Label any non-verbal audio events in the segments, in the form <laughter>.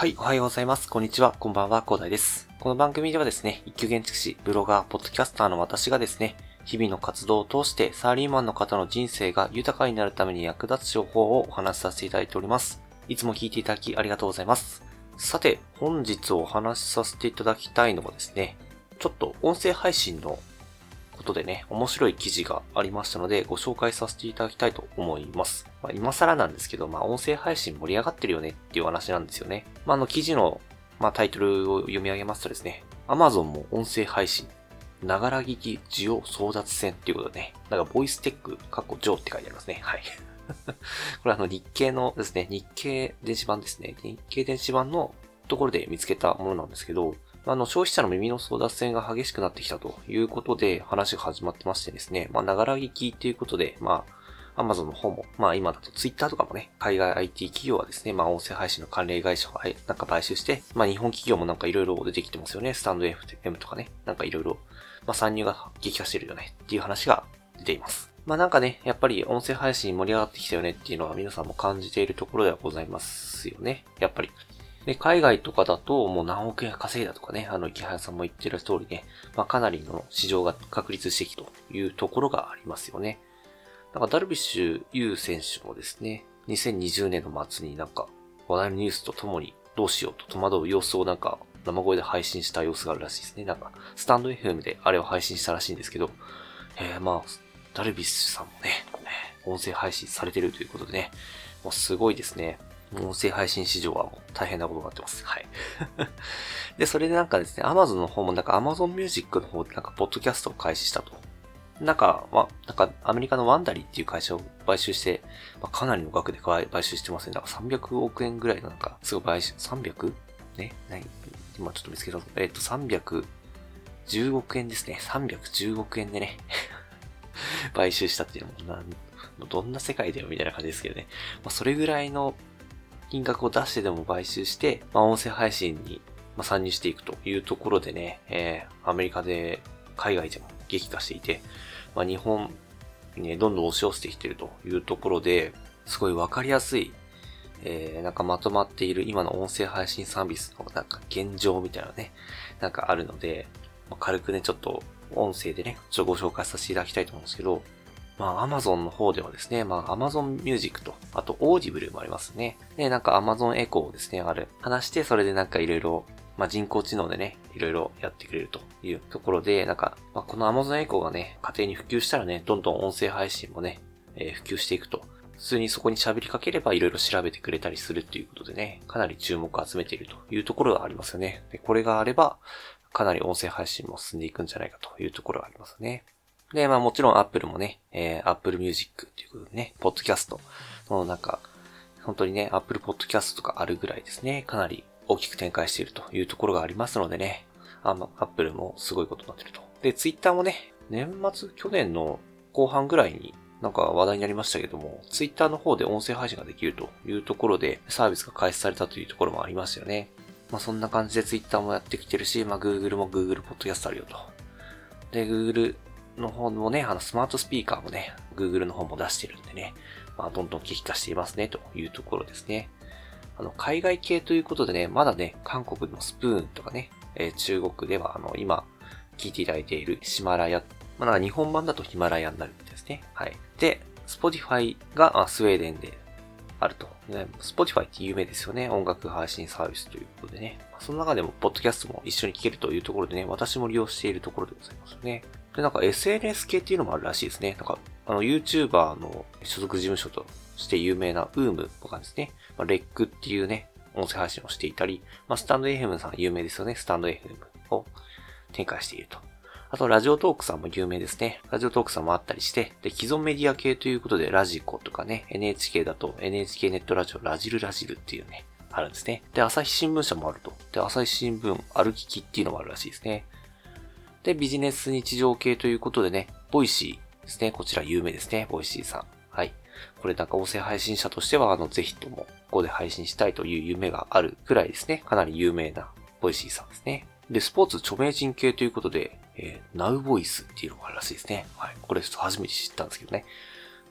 はい、おはようございます。こんにちは。こんばんは、広大です。この番組ではですね、一級建築士、ブロガー、ポッドキャスターの私がですね、日々の活動を通してサラリーマンの方の人生が豊かになるために役立つ情報をお話しさせていただいております。いつも聞いていただきありがとうございます。さて、本日お話しさせていただきたいのはですね、ちょっと音声配信のことでね、面白い記事がありましたので、ご紹介させていただきたいと思います。まあ、今更なんですけど、まあ、音声配信盛り上がってるよねっていう話なんですよね。まあ、あの、記事の、まあ、タイトルを読み上げますとですね、Amazon も音声配信、ながら聞き需要争奪戦っていうことでね、なんかボイステック、過去上って書いてありますね。はい。<laughs> これあの日経のですね、日経電子版ですね。日経電子版のところで見つけたものなんですけど、あの、消費者の耳の争奪戦が激しくなってきたということで話が始まってましてですね、まあ、ながら聞きっていうことで、まあ、Amazon の方も、まあ今だと Twitter とかもね、海外 IT 企業はですね、まあ音声配信の関連会社をなんか買収して、まあ日本企業もなんか色々出てきてますよね。スタンド FM とかね、なんか色々、まあ参入が激化してるよねっていう話が出ています。まあなんかね、やっぱり音声配信盛り上がってきたよねっていうのは皆さんも感じているところではございますよね。やっぱり。で、海外とかだともう何億円稼いだとかね、あの、池原さんも言ってる通りね、まあ、かなりの市場が確立してきたというところがありますよね。なんかダルビッシュ有選手もですね、2020年の末になんか話題のニュースとともにどうしようと戸惑う様子をなんか生声で配信した様子があるらしいですね。なんか、スタンド FM であれを配信したらしいんですけど、えー、まあ、ダルビッシュさんもね、音声配信されてるということでね、もうすごいですね。音声配信市場はもう大変なことになってます。はい。<laughs> で、それでなんかですね、Amazon の方もなんか Amazon Music の方でなんかポッドキャストを開始したと。なんか、ま、なんかアメリカのワンダリーっていう会社を買収して、まあ、かなりの額で買収してますね。なんか300億円ぐらいのなんか、すごい買収、300? ね？何今ちょっと見つけたぞ。えっ、と、310億円ですね。310億円でね <laughs> 買収したっていうのも、なん、どんな世界だよみたいな感じですけどね。まあ、それぐらいの金額を出してでも買収して、まあ、音声配信に参入していくというところでね、えー、アメリカで、海外でも激化していて、まあ、日本にね、どんどん押し寄せてきてるというところで、すごいわかりやすい、えー、なんかまとまっている今の音声配信サービスのなんか現状みたいなね、なんかあるので、まあ、軽くね、ちょっと音声でね、ちょっとご紹介させていただきたいと思うんですけど、まあ、Amazon の方ではですね、まあ、Amazon Music と、あと Audible もありますね。で、なんか Amazon Echo ですね、ある。話して、それでなんかいろいろ、まあ、人工知能でね、いろいろやってくれるというところで、なんか、まあ、この Amazon Echo がね、家庭に普及したらね、どんどん音声配信もね、えー、普及していくと。普通にそこに喋りかければいろいろ調べてくれたりするっていうことでね、かなり注目を集めているというところがありますよね。で、これがあれば、かなり音声配信も進んでいくんじゃないかというところがありますね。で、まあもちろん Apple もね、えー、Apple Music っていうことでね、ポッドキャストのなんか、本当にね、Apple Podcast とかあるぐらいですね、かなり大きく展開しているというところがありますのでね、あま、Apple もすごいことになってると。で、Twitter もね、年末、去年の後半ぐらいになんか話題になりましたけども、Twitter の方で音声配信ができるというところでサービスが開始されたというところもありますよね。まあそんな感じで Twitter もやってきてるし、まあ Google も Google Podcast あるよと。で、Google の方もね、あのスマートスピーカーもね、Google の方も出してるんでね、まあ、どんどん激化していますね、というところですね。あの、海外系ということでね、まだね、韓国のスプーンとかね、えー、中国では、あの、今、聞いていただいているヒマラヤ、まあ、日本版だとヒマラヤになるみたいですね。はい。で、Spotify がスウェーデンであると。ね、Spotify って有名ですよね。音楽配信サービスということでね。その中でも、ポッドキャストも一緒に聞けるというところでね、私も利用しているところでございますね。で、なんか SNS 系っていうのもあるらしいですね。なんか、あの、YouTuber の所属事務所として有名な UM とかですね。まあ、レックっていうね、音声配信をしていたり、まあ、スタンド FM さん有名ですよね。スタンド FM を展開していると。あと、 Radiotalk さんも有名ですね。 Radiotalk さんもあったりして、で、既存メディア系ということで、 radiko とかね、NHK だと NHK ネットラジオラジルラジルっていうね、あるんですね。で、朝日新聞社もあると。で、朝日新聞、アルキキっていうのもあるらしいですね。で、ビジネス日常系ということでね、 Voicy ですね。こちら有名ですね。 Voicy さん。はい。これなんか音声配信者としては、あの、ぜひとも、ここで配信したいという夢があるくらいですね。かなり有名なVoicy さんですね。で、スポーツ著名人系ということで、えー、 NowVoice っていうのがあるらしいですね。はい。これちょっと初めて知ったんですけどね。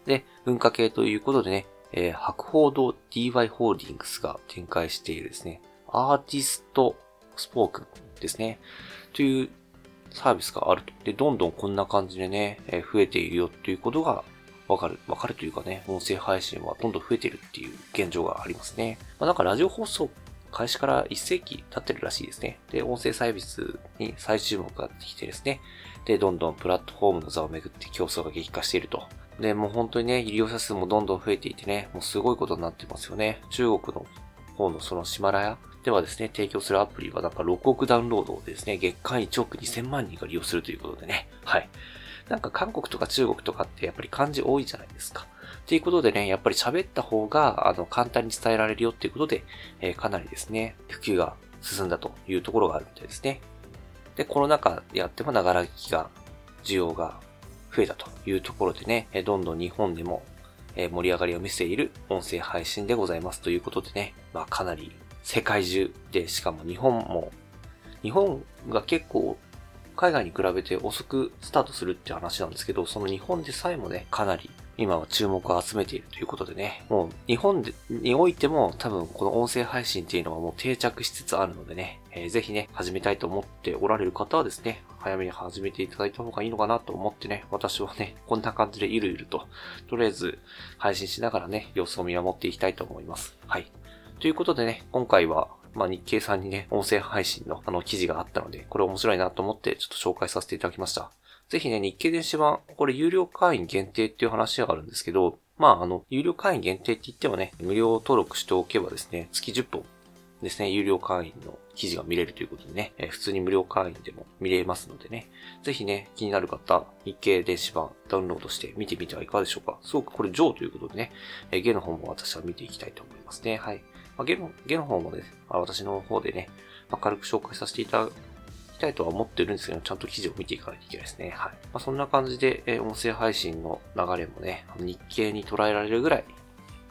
で、文化系ということでね、えー、博報堂 DY ホールディングスが展開しているですね、 ArtistSpoken ですね。というサービスがあると。で、どんどんこんな感じでね、え増えているよっていうことがわかる。わかるというかね、音声配信はどんどん増えてるっていう現状がありますね。まあ、なんかラジオ放送開始から1世紀経ってるらしいですね。で、音声サービスに再注目がってきてですね。で、どんどんプラットフォームの座をめぐって競争が激化していると。で、もう本当にね、利用者数もどんどん増えていてね、もうすごいことになってますよね。中国の方のそのシマラヤではですね、提供するアプリはなんか6億ダウンロードでですね、月間1億2000万人が利用するということでね。はい。なんか韓国とか中国とかってやっぱり漢字多いじゃないですか。っていうことでね、やっぱり喋った方が、あの、簡単に伝えられるよっていうことで、えー、かなりですね、普及が進んだというところがあるみたいですね。で、コロナ禍であっても、ながら聞きが、需要が増えたというところでね、どんどん日本でも盛り上がりを見せている音声配信でございますということでね、まあかなり世界中で、しかも日本も、日本が結構海外に比べて遅くスタートするって話なんですけど、その日本でさえもね、かなり今は注目を集めているということでね、もう日本でにおいても多分この音声配信っていうのはもう定着しつつあるのでね、えー、ぜひね、始めたいと思っておられる方はですね、早めに始めていただいた方がいいのかなと思ってね、私はね、こんな感じでゆるゆると、とりあえず配信しながらね、様子を見守っていきたいと思います。はい。ということでね、今回はまあ、日経さんにね、音声配信のあの記事があったので、これ面白いなと思ってちょっと紹介させていただきました。ぜひね、日経電子版、これ有料会員限定っていう話があるんですけど、まあ、あの、有料会員限定って言ってもね、無料登録しておけばですね、月10本ですね、有料会員の記事が見れるということでね、え、普通に無料会員でも見れますのでね、ぜひね、気になる方、日経電子版ダウンロードして見てみてはいかがでしょうか。すごくこれ上ということでね、えー、ゲの方も私は見ていきたいと思いますね。はい。まあ、ゲの、ゲの方もね、私の方でね、まあ、軽く紹介させていただきたいとは思ってるんですけど、ちゃんと記事を見ていかないといけないですね。はい。まあ、そんな感じで、えー、音声配信の流れもね、日経に捉えられるぐらい、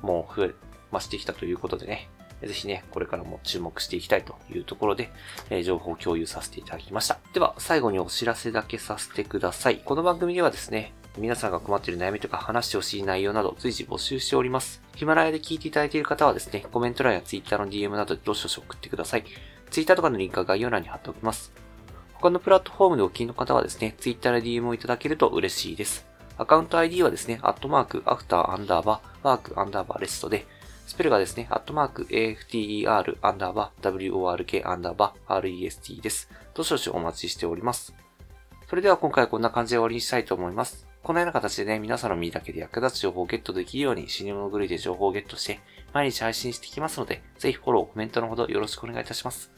もう増え、増してきたということでね、ぜひね、これからも注目していきたいというところで、えー、情報を共有させていただきました。では、最後にお知らせだけさせてください。この番組ではですね、皆さんが困っている悩みとか話してほしい内容など随時募集しております。ヒマラヤで聞いていただいている方はですね、コメント欄や Twitter の DM などでどしどし送ってください。Twitter とかのリンクは概要欄に貼っておきます。他のプラットフォームでお聞きの方はですね、Twitter で DM をいただけると嬉しいです。アカウント ID はですね、アットマーク、アフター、アンダーバー、ワーク、アンダーバー、レストで、スペルがですね、アットマーク、AFTER、アンダーバー、WORK、アンダーバー、REST です。どしどしお待ちしております。それでは今回はこんな感じで終わりにしたいと思います。このような形でね、皆さんの身だけで役立つ情報をゲットできるように、死に物狂いで情報をゲットして、毎日配信していきますので、ぜひフォロー、コメントのほどよろしくお願いいたします。